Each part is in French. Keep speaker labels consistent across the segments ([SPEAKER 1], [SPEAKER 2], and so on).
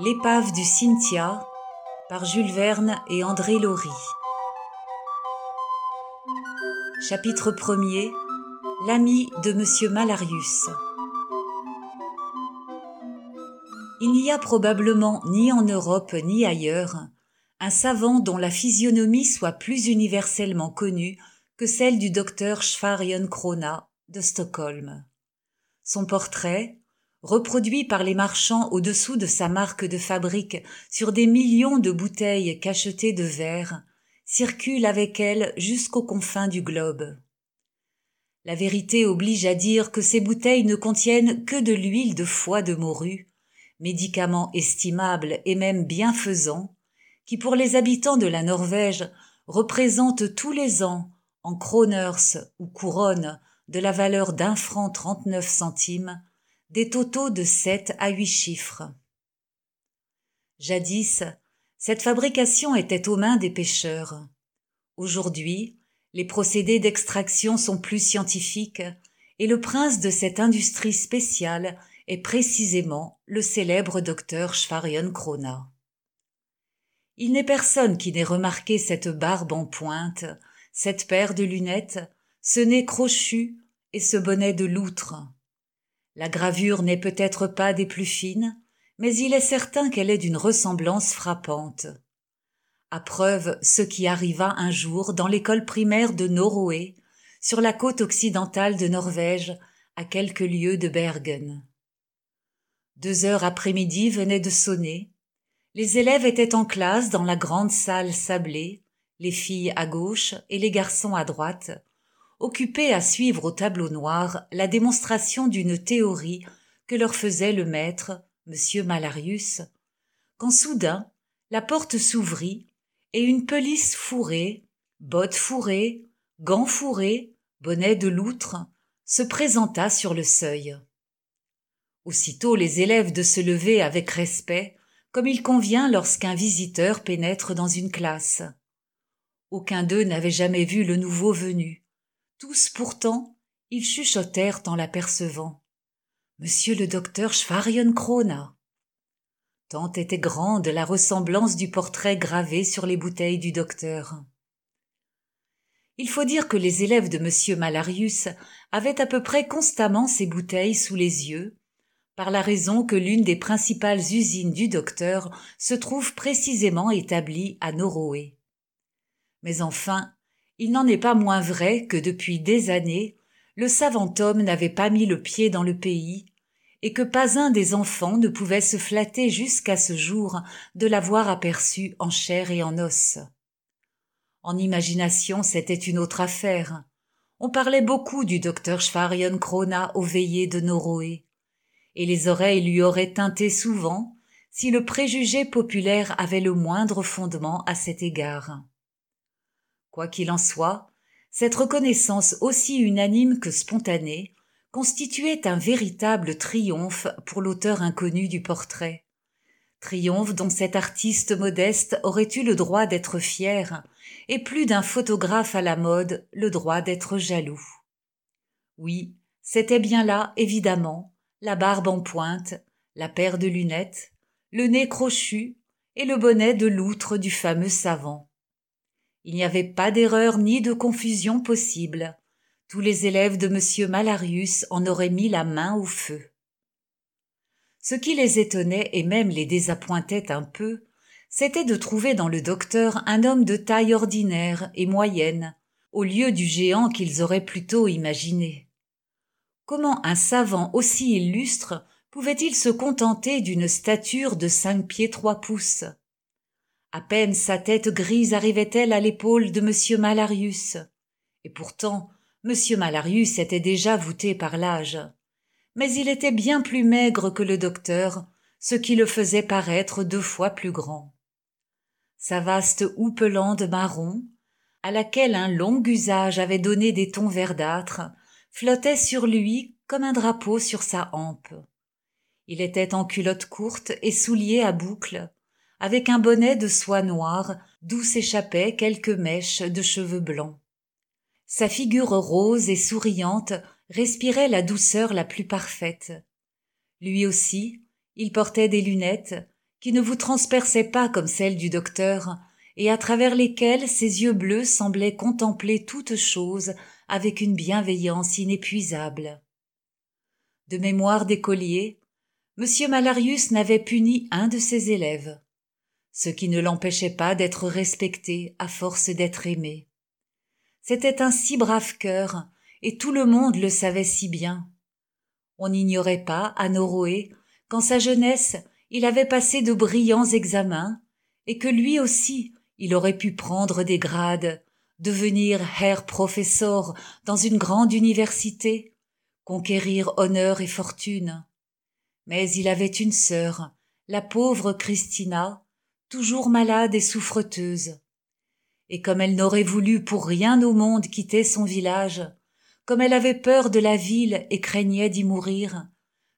[SPEAKER 1] L'épave du Cynthia par Jules Verne et André Laurie. Chapitre 1er L'ami de Monsieur Malarius. Il n'y a probablement ni en Europe ni ailleurs un savant dont la physionomie soit plus universellement connue que celle du docteur Schwarion Krona de Stockholm. Son portrait, reproduit par les marchands au-dessous de sa marque de fabrique sur des millions de bouteilles cachetées de verre, circule avec elle jusqu'aux confins du globe. La vérité oblige à dire que ces bouteilles ne contiennent que de l'huile de foie de morue, médicament estimable et même bienfaisant, qui pour les habitants de la Norvège représente tous les ans, en kroners ou couronnes, de la valeur d'un franc trente-neuf centimes, des totaux de sept à huit chiffres. Jadis, cette fabrication était aux mains des pêcheurs. Aujourd'hui, les procédés d'extraction sont plus scientifiques et le prince de cette industrie spéciale est précisément le célèbre docteur Schwarion Krona. Il n'est personne qui n'ait remarqué cette barbe en pointe, cette paire de lunettes, ce nez crochu et ce bonnet de loutre. La gravure n'est peut-être pas des plus fines, mais il est certain qu'elle est d'une ressemblance frappante. À preuve ce qui arriva un jour dans l'école primaire de Noroé, sur la côte occidentale de Norvège, à quelques lieues de Bergen. Deux heures après-midi venaient de sonner. Les élèves étaient en classe dans la grande salle sablée, les filles à gauche et les garçons à droite, occupés à suivre au tableau noir la démonstration d'une théorie que leur faisait le maître, M. Malarius, quand soudain la porte s'ouvrit et une pelisse fourrée, bottes fourrées, gants fourrés, bonnet de loutre, se présenta sur le seuil. Aussitôt les élèves de se lever avec respect, comme il convient lorsqu'un visiteur pénètre dans une classe. Aucun d'eux n'avait jamais vu le nouveau venu. Tous pourtant, ils chuchotèrent en l'apercevant. Monsieur le docteur Schwarion Krona. Tant était grande la ressemblance du portrait gravé sur les bouteilles du docteur. Il faut dire que les élèves de monsieur Malarius avaient à peu près constamment ces bouteilles sous les yeux, par la raison que l'une des principales usines du docteur se trouve précisément établie à Noroé. Mais enfin, il n'en est pas moins vrai que depuis des années, le savant homme n'avait pas mis le pied dans le pays, et que pas un des enfants ne pouvait se flatter jusqu'à ce jour de l'avoir aperçu en chair et en os. En imagination, c'était une autre affaire. On parlait beaucoup du docteur Schwarion Krona aux veillées de Noroé, et les oreilles lui auraient teinté souvent si le préjugé populaire avait le moindre fondement à cet égard. Quoi qu'il en soit, cette reconnaissance aussi unanime que spontanée constituait un véritable triomphe pour l'auteur inconnu du portrait. Triomphe dont cet artiste modeste aurait eu le droit d'être fier, et plus d'un photographe à la mode le droit d'être jaloux. Oui, c'était bien là, évidemment, la barbe en pointe, la paire de lunettes, le nez crochu et le bonnet de loutre du fameux savant. Il n'y avait pas d'erreur ni de confusion possible. Tous les élèves de M. Malarius en auraient mis la main au feu. Ce qui les étonnait et même les désappointait un peu, c'était de trouver dans le docteur un homme de taille ordinaire et moyenne, au lieu du géant qu'ils auraient plutôt imaginé. Comment un savant aussi illustre pouvait-il se contenter d'une stature de cinq pieds trois pouces? À peine sa tête grise arrivait-elle à l'épaule de M. Malarius. Et pourtant, M. Malarius était déjà voûté par l'âge. Mais il était bien plus maigre que le docteur, ce qui le faisait paraître deux fois plus grand. Sa vaste houppelande marron, à laquelle un long usage avait donné des tons verdâtres, flottait sur lui comme un drapeau sur sa hampe. Il était en culotte courte et souliers à boucles, avec un bonnet de soie noire d'où s'échappaient quelques mèches de cheveux blancs. Sa figure rose et souriante respirait la douceur la plus parfaite. Lui aussi, il portait des lunettes qui ne vous transperçaient pas comme celles du docteur, et à travers lesquelles ses yeux bleus semblaient contempler toute chose avec une bienveillance inépuisable. De mémoire d'écolier, M. Malarius n'avait puni un de ses élèves, ce qui ne l'empêchait pas d'être respecté à force d'être aimé. C'était un si brave cœur, et tout le monde le savait si bien. On n'ignorait pas, à Noroé, qu'en sa jeunesse, il avait passé de brillants examens, et que lui aussi, il aurait pu prendre des grades, devenir Herr Professor dans une grande université, conquérir honneur et fortune. Mais il avait une sœur, la pauvre Christina, toujours malade et souffreteuse. Et comme elle n'aurait voulu pour rien au monde quitter son village, comme elle avait peur de la ville et craignait d'y mourir,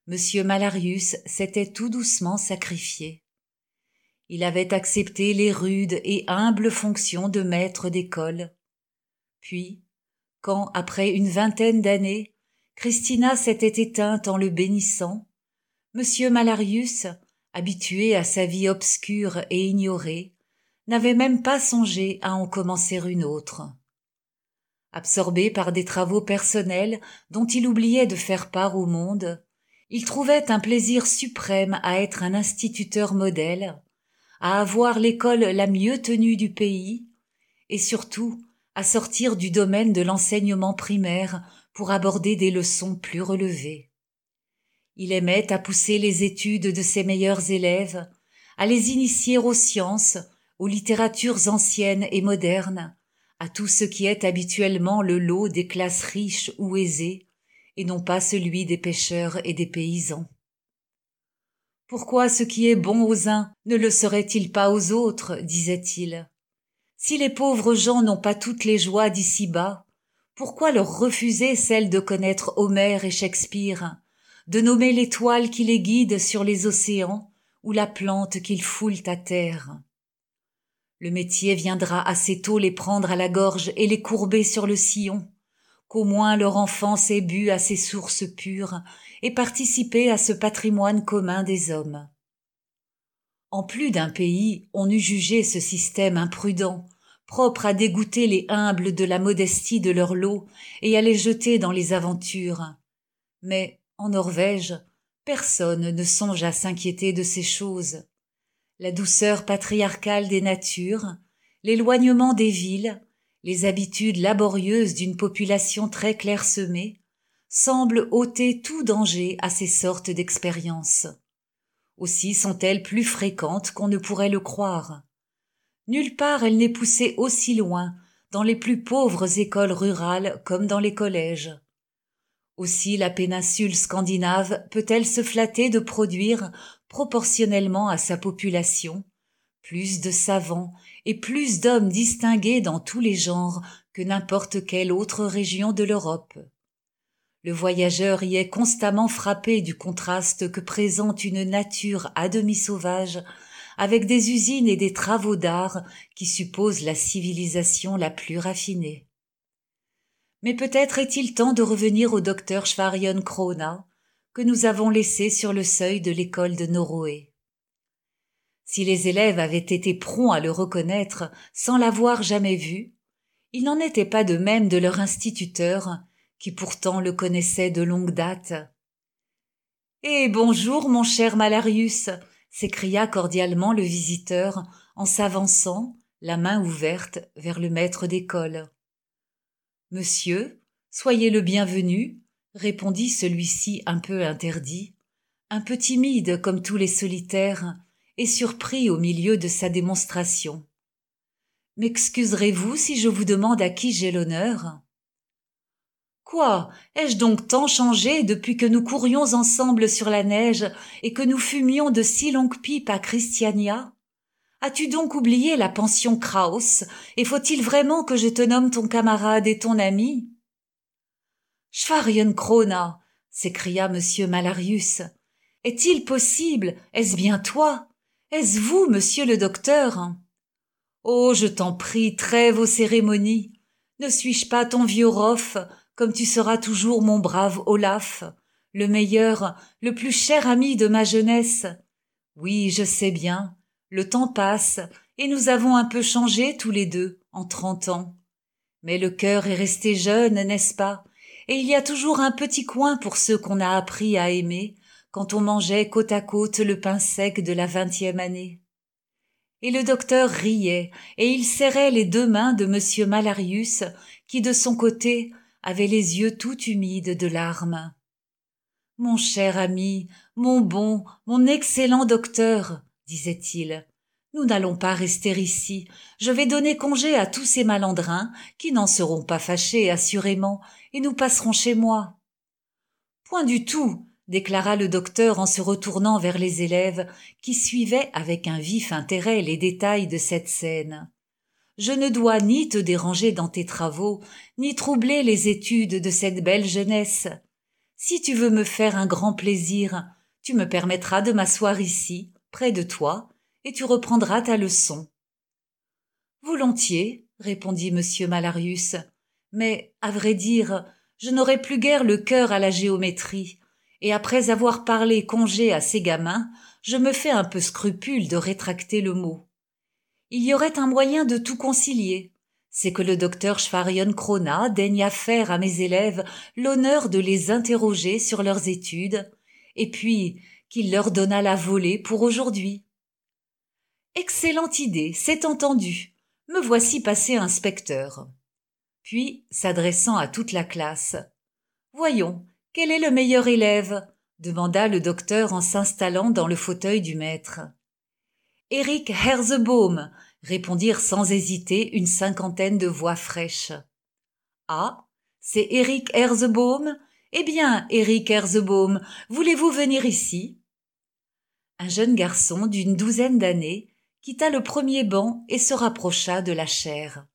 [SPEAKER 1] M. Malarius s'était tout doucement sacrifié. Il avait accepté les rudes et humbles fonctions de maître d'école. Puis, quand, après une vingtaine d'années, Christina s'était éteinte en le bénissant, M. Malarius, habitué à sa vie obscure et ignorée, n'avait même pas songé à en commencer une autre. Absorbé par des travaux personnels dont il oubliait de faire part au monde, il trouvait un plaisir suprême à être un instituteur modèle, à avoir l'école la mieux tenue du pays, et surtout à sortir du domaine de l'enseignement primaire pour aborder des leçons plus relevées. Il aimait à pousser les études de ses meilleurs élèves, à les initier aux sciences, aux littératures anciennes et modernes, à tout ce qui est habituellement le lot des classes riches ou aisées, et non pas celui des pêcheurs et des paysans. Pourquoi ce qui est bon aux uns ne le serait-il pas aux autres disait-il. Si les pauvres gens n'ont pas toutes les joies d'ici-bas, pourquoi leur refuser celle de connaître Homère et Shakespeare, de nommer l'étoile qui les guide sur les océans ou la plante qu'ils foulent à terre Le métier viendra assez tôt les prendre à la gorge et les courber sur le sillon, qu'au moins leur enfance ait bu à ces sources pures et participé à ce patrimoine commun des hommes. En plus d'un pays, on eût jugé ce système imprudent, propre à dégoûter les humbles de la modestie de leur lot et à les jeter dans les aventures. Mais, en Norvège, personne ne songe à s'inquiéter de ces choses. La douceur patriarcale des natures, l'éloignement des villes, les habitudes laborieuses d'une population très clairsemée, semblent ôter tout danger à ces sortes d'expériences. Aussi sont-elles plus fréquentes qu'on ne pourrait le croire. Nulle part elle n'est poussée aussi loin, dans les plus pauvres écoles rurales comme dans les collèges. Aussi la péninsule scandinave peut-elle se flatter de produire, proportionnellement à sa population, plus de savants et plus d'hommes distingués dans tous les genres que n'importe quelle autre région de l'Europe. Le voyageur y est constamment frappé du contraste que présente une nature à demi sauvage avec des usines et des travaux d'art qui supposent la civilisation la plus raffinée. Mais peut-être est-il temps de revenir au docteur Schwarion Krona, que nous avons laissé sur le seuil de l'école de Noroé. Si les élèves avaient été prompts à le reconnaître sans l'avoir jamais vu, il n'en était pas de même de leur instituteur, qui pourtant le connaissait de longue date. Eh bonjour, mon cher Malarius, s'écria cordialement le visiteur en s'avançant, la main ouverte, vers le maître d'école. Monsieur, soyez le bienvenu, répondit celui-ci un peu interdit, un peu timide comme tous les solitaires, et surpris au milieu de sa démonstration. M'excuserez-vous si je vous demande à qui j'ai l'honneur? Quoi Ai-je donc tant changé depuis que nous courions ensemble sur la neige et que nous fumions de si longues pipes à Christiania? As-tu donc oublié la pension Kraus et faut-il vraiment que je te nomme ton camarade et ton ami? Krona s'écria M. Malarius. Est-il possible? Est-ce bien toi? Est-ce vous, monsieur le docteur? Oh, je t'en prie, trêve aux cérémonies. Ne suis-je pas ton vieux Roff comme tu seras toujours mon brave Olaf, le meilleur, le plus cher ami de ma jeunesse? Oui, je sais bien. Le temps passe, et nous avons un peu changé tous les deux, en trente ans. Mais le cœur est resté jeune, n'est-ce pas? Et il y a toujours un petit coin pour ceux qu'on a appris à aimer, quand on mangeait côte à côte le pain sec de la vingtième année. Et le docteur riait, et il serrait les deux mains de M. Malarius, qui de son côté avait les yeux tout humides de larmes. Mon cher ami, mon bon, mon excellent docteur, disait-il, nous n'allons pas rester ici. Je vais donner congé à tous ces malandrins, qui n'en seront pas fâchés, assurément, et nous passerons chez moi. Point du tout, déclara le docteur en se retournant vers les élèves qui suivaient avec un vif intérêt les détails de cette scène. Je ne dois ni te déranger dans tes travaux, ni troubler les études de cette belle jeunesse. Si tu veux me faire un grand plaisir, tu me permettras de m'asseoir ici, près de toi, et tu reprendras ta leçon. Volontiers, répondit M. Malarius, mais, à vrai dire, je n'aurai plus guère le cœur à la géométrie, et après avoir parlé congé à ces gamins, je me fais un peu scrupule de rétracter le mot. Il y aurait un moyen de tout concilier. C'est que le docteur Schwarion Krona daigna faire à mes élèves l'honneur de les interroger sur leurs études, et puis qu'il leur donna la volée pour aujourd'hui. Excellente idée, c'est entendu. Me voici passé inspecteur. Puis, s'adressant à toute la classe. Voyons, quel est le meilleur élève? demanda le docteur en s'installant dans le fauteuil du maître. Eric Herzebaum, répondirent sans hésiter une cinquantaine de voix fraîches. Ah, c'est Eric Herzebaum Eh bien, Eric Herzebaum, voulez-vous venir ici? Un jeune garçon d'une douzaine d'années quitta le premier banc et se rapprocha de la chaire.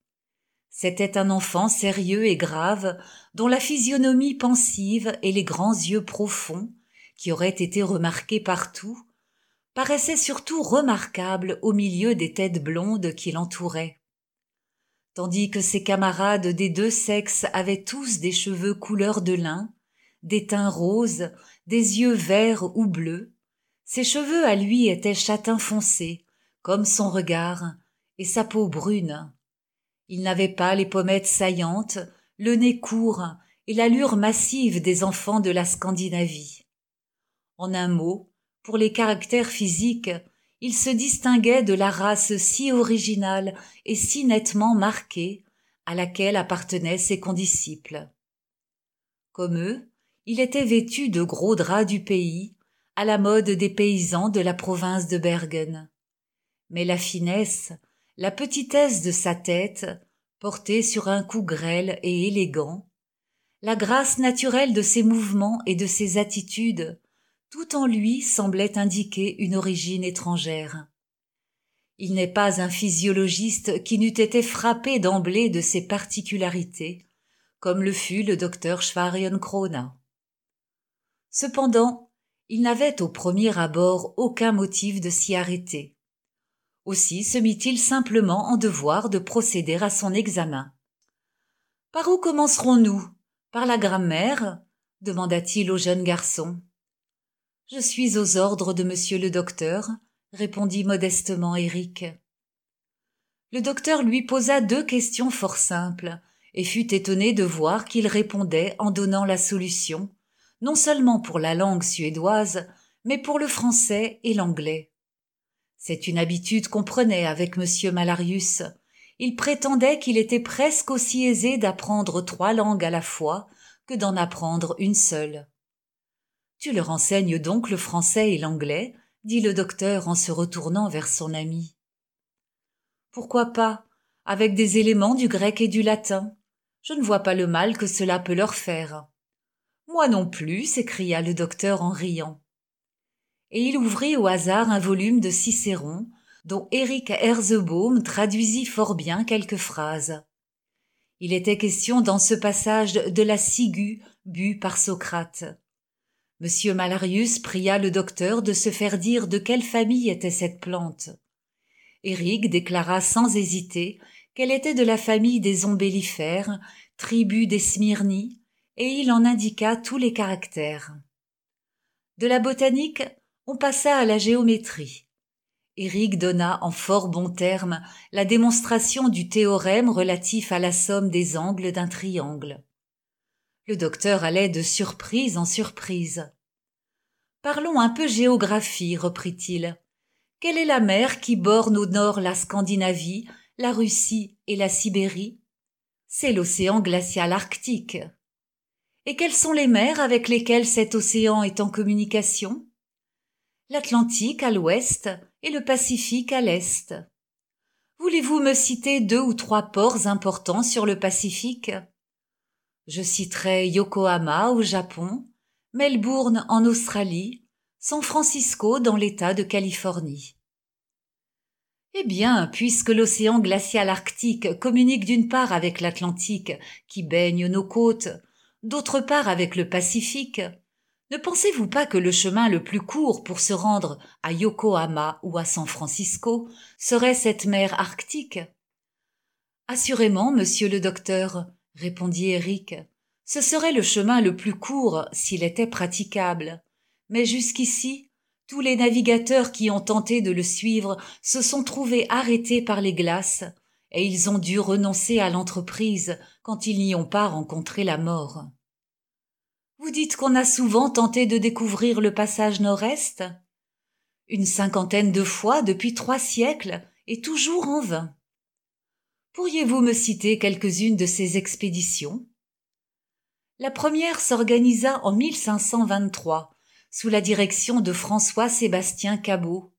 [SPEAKER 1] C'était un enfant sérieux et grave, dont la physionomie pensive et les grands yeux profonds, qui auraient été remarqués partout, paraissaient surtout remarquables au milieu des têtes blondes qui l'entouraient. Tandis que ses camarades des deux sexes avaient tous des cheveux couleur de lin, des teints roses, des yeux verts ou bleus, ses cheveux à lui étaient châtain foncé, comme son regard, et sa peau brune, il n'avait pas les pommettes saillantes, le nez court et l'allure massive des enfants de la Scandinavie. En un mot, pour les caractères physiques, il se distinguait de la race si originale et si nettement marquée à laquelle appartenaient ses condisciples. Comme eux, il était vêtu de gros draps du pays, à la mode des paysans de la province de Bergen. Mais la finesse, la petitesse de sa tête, portée sur un cou grêle et élégant, la grâce naturelle de ses mouvements et de ses attitudes, tout en lui semblait indiquer une origine étrangère. Il n'est pas un physiologiste qui n'eût été frappé d'emblée de ses particularités, comme le fut le docteur Schwarion Krona. Cependant, il n'avait au premier abord aucun motif de s'y arrêter. Aussi se mit-il simplement en devoir de procéder à son examen. Par où commencerons-nous? Par la grammaire? demanda-t-il au jeune garçon. Je suis aux ordres de monsieur le docteur, répondit modestement Eric. Le docteur lui posa deux questions fort simples, et fut étonné de voir qu'il répondait en donnant la solution, non seulement pour la langue suédoise, mais pour le français et l'anglais. C'est une habitude qu'on prenait avec M. Malarius. Il prétendait qu'il était presque aussi aisé d'apprendre trois langues à la fois que d'en apprendre une seule. Tu leur enseignes donc le français et l'anglais dit le docteur en se retournant vers son ami. Pourquoi pas, avec des éléments du grec et du latin. Je ne vois pas le mal que cela peut leur faire. Moi non plus, s'écria le docteur en riant et il ouvrit au hasard un volume de Cicéron, dont Éric Herzebaum traduisit fort bien quelques phrases. Il était question dans ce passage de la ciguë bue par Socrate. Monsieur Malarius pria le docteur de se faire dire de quelle famille était cette plante. Éric déclara sans hésiter qu'elle était de la famille des ombellifères, tribu des Smyrni, et il en indiqua tous les caractères. De la botanique, on passa à la géométrie. Éric donna en fort bons termes la démonstration du théorème relatif à la somme des angles d'un triangle. Le docteur allait de surprise en surprise. Parlons un peu géographie, reprit-il. Quelle est la mer qui borne au nord la Scandinavie, la Russie et la Sibérie? C'est l'océan glacial arctique. Et quelles sont les mers avec lesquelles cet océan est en communication? L'Atlantique à l'ouest et le Pacifique à l'est. Voulez-vous me citer deux ou trois ports importants sur le Pacifique? Je citerai Yokohama au Japon, Melbourne en Australie, San Francisco dans l'État de Californie. Eh bien, puisque l'océan glacial arctique communique d'une part avec l'Atlantique qui baigne nos côtes, d'autre part avec le Pacifique, ne pensez-vous pas que le chemin le plus court pour se rendre à Yokohama ou à San Francisco serait cette mer arctique? Assurément, monsieur le docteur, répondit Eric, ce serait le chemin le plus court s'il était praticable. Mais jusqu'ici, tous les navigateurs qui ont tenté de le suivre se sont trouvés arrêtés par les glaces, et ils ont dû renoncer à l'entreprise quand ils n'y ont pas rencontré la mort. Vous dites qu'on a souvent tenté de découvrir le passage nord-est? Une cinquantaine de fois depuis trois siècles, et toujours en vain. Pourriez-vous me citer quelques-unes de ces expéditions? La première s'organisa en 1523, sous la direction de François-Sébastien Cabot.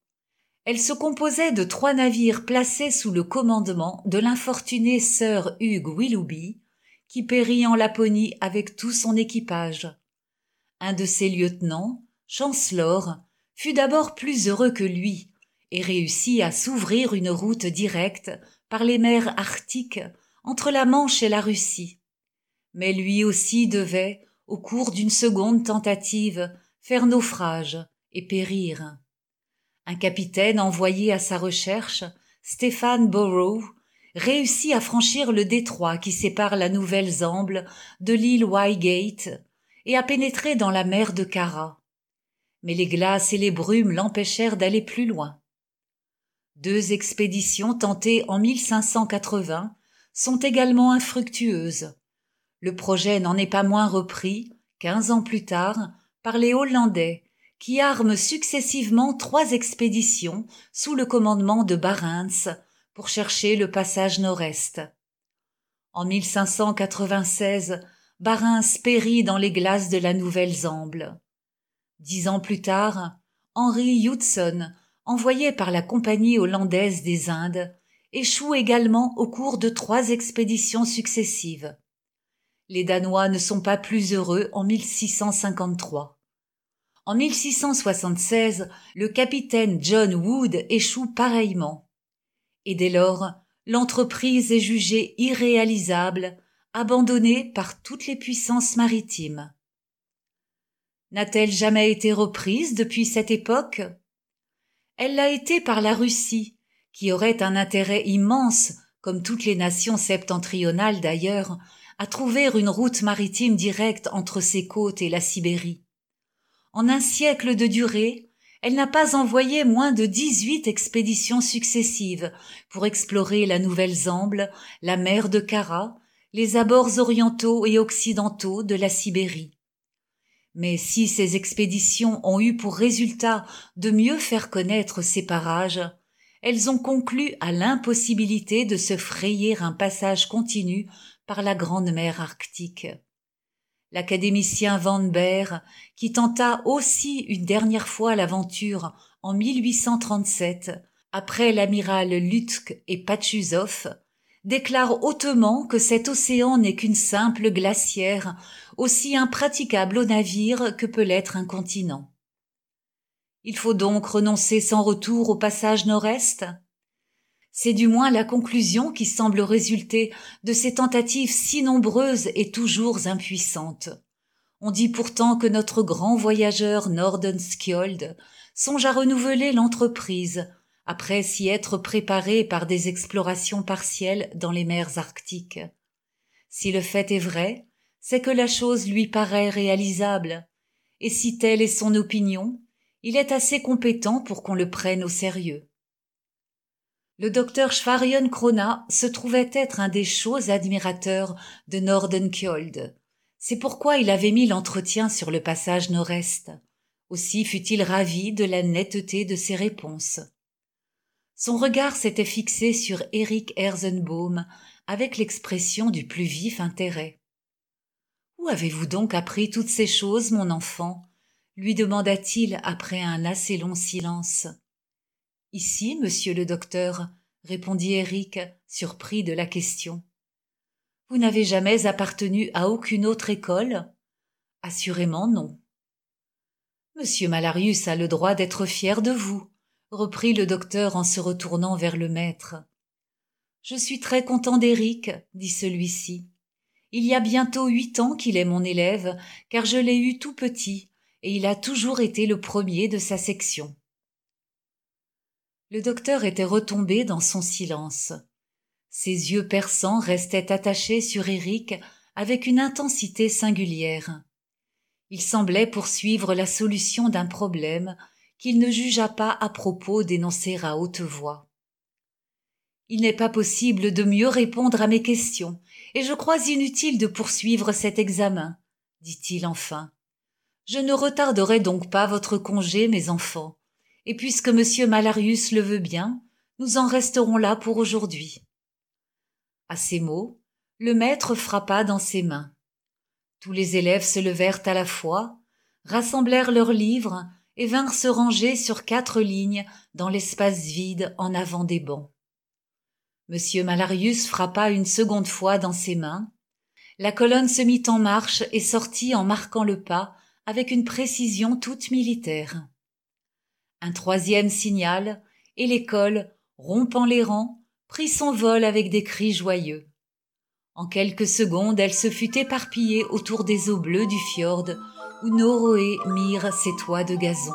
[SPEAKER 1] Elle se composait de trois navires placés sous le commandement de l'infortuné sir Hugues Willoughby, qui périt en Laponie avec tout son équipage. Un de ses lieutenants, Chancellor, fut d'abord plus heureux que lui, et réussit à s'ouvrir une route directe par les mers arctiques entre la Manche et la Russie mais lui aussi devait, au cours d'une seconde tentative, faire naufrage et périr. Un capitaine envoyé à sa recherche, Stéphane Borough, réussit à franchir le détroit qui sépare la Nouvelle-Zamble de l'île Wygate et à pénétrer dans la mer de Kara. Mais les glaces et les brumes l'empêchèrent d'aller plus loin. Deux expéditions tentées en 1580 sont également infructueuses, le projet n'en est pas moins repris, quinze ans plus tard, par les Hollandais, qui arment successivement trois expéditions sous le commandement de Barents pour chercher le passage nord-est. En 1596, Barents périt dans les glaces de la Nouvelle-Zamble. Dix ans plus tard, Henry Hudson, envoyé par la Compagnie hollandaise des Indes, échoue également au cours de trois expéditions successives. Les Danois ne sont pas plus heureux en 1653. En 1676, le capitaine John Wood échoue pareillement. Et dès lors, l'entreprise est jugée irréalisable, abandonnée par toutes les puissances maritimes. N'a-t-elle jamais été reprise depuis cette époque? Elle l'a été par la Russie, qui aurait un intérêt immense, comme toutes les nations septentrionales d'ailleurs, à trouver une route maritime directe entre ses côtes et la Sibérie. En un siècle de durée, elle n'a pas envoyé moins de dix-huit expéditions successives pour explorer la Nouvelle-Zamble, la mer de Kara, les abords orientaux et occidentaux de la Sibérie. Mais si ces expéditions ont eu pour résultat de mieux faire connaître ces parages, elles ont conclu à l'impossibilité de se frayer un passage continu par la grande mer arctique. L'académicien Van Baer, qui tenta aussi une dernière fois l'aventure en 1837, après l'amiral Lutsk et Pachuzov, déclare hautement que cet océan n'est qu'une simple glacière, aussi impraticable au navire que peut l'être un continent. Il faut donc renoncer sans retour au passage nord-est? C'est du moins la conclusion qui semble résulter de ces tentatives si nombreuses et toujours impuissantes. On dit pourtant que notre grand voyageur Nordenskjold songe à renouveler l'entreprise, après s'y être préparé par des explorations partielles dans les mers arctiques. Si le fait est vrai, c'est que la chose lui paraît réalisable, et si telle est son opinion, Il est assez compétent pour qu'on le prenne au sérieux. Le docteur Schwarion Krona se trouvait être un des chauds admirateurs de Nordenkjold. C'est pourquoi il avait mis l'entretien sur le passage nord-est. Aussi fut-il ravi de la netteté de ses réponses. Son regard s'était fixé sur Eric Herzenbaum avec l'expression du plus vif intérêt. Où avez-vous donc appris toutes ces choses, mon enfant? lui demanda-t-il après un assez long silence. Ici, monsieur le docteur, répondit Eric, surpris de la question. Vous n'avez jamais appartenu à aucune autre école? Assurément non. Monsieur Malarius a le droit d'être fier de vous, reprit le docteur en se retournant vers le maître. Je suis très content d'Eric, dit celui-ci. Il y a bientôt huit ans qu'il est mon élève, car je l'ai eu tout petit, et il a toujours été le premier de sa section. Le docteur était retombé dans son silence. Ses yeux perçants restaient attachés sur Eric avec une intensité singulière. Il semblait poursuivre la solution d'un problème qu'il ne jugea pas à propos d'énoncer à haute voix. Il n'est pas possible de mieux répondre à mes questions, et je crois inutile de poursuivre cet examen, dit-il enfin. Je ne retarderai donc pas votre congé, mes enfants, et puisque monsieur Malarius le veut bien, nous en resterons là pour aujourd'hui. À ces mots, le maître frappa dans ses mains. Tous les élèves se levèrent à la fois, rassemblèrent leurs livres et vinrent se ranger sur quatre lignes dans l'espace vide en avant des bancs. Monsieur Malarius frappa une seconde fois dans ses mains. La colonne se mit en marche et sortit en marquant le pas avec une précision toute militaire. Un troisième signal, et l'école, rompant les rangs, prit son vol avec des cris joyeux. En quelques secondes, elle se fut éparpillée autour des eaux bleues du fjord, où Noroé mire ses toits de gazon.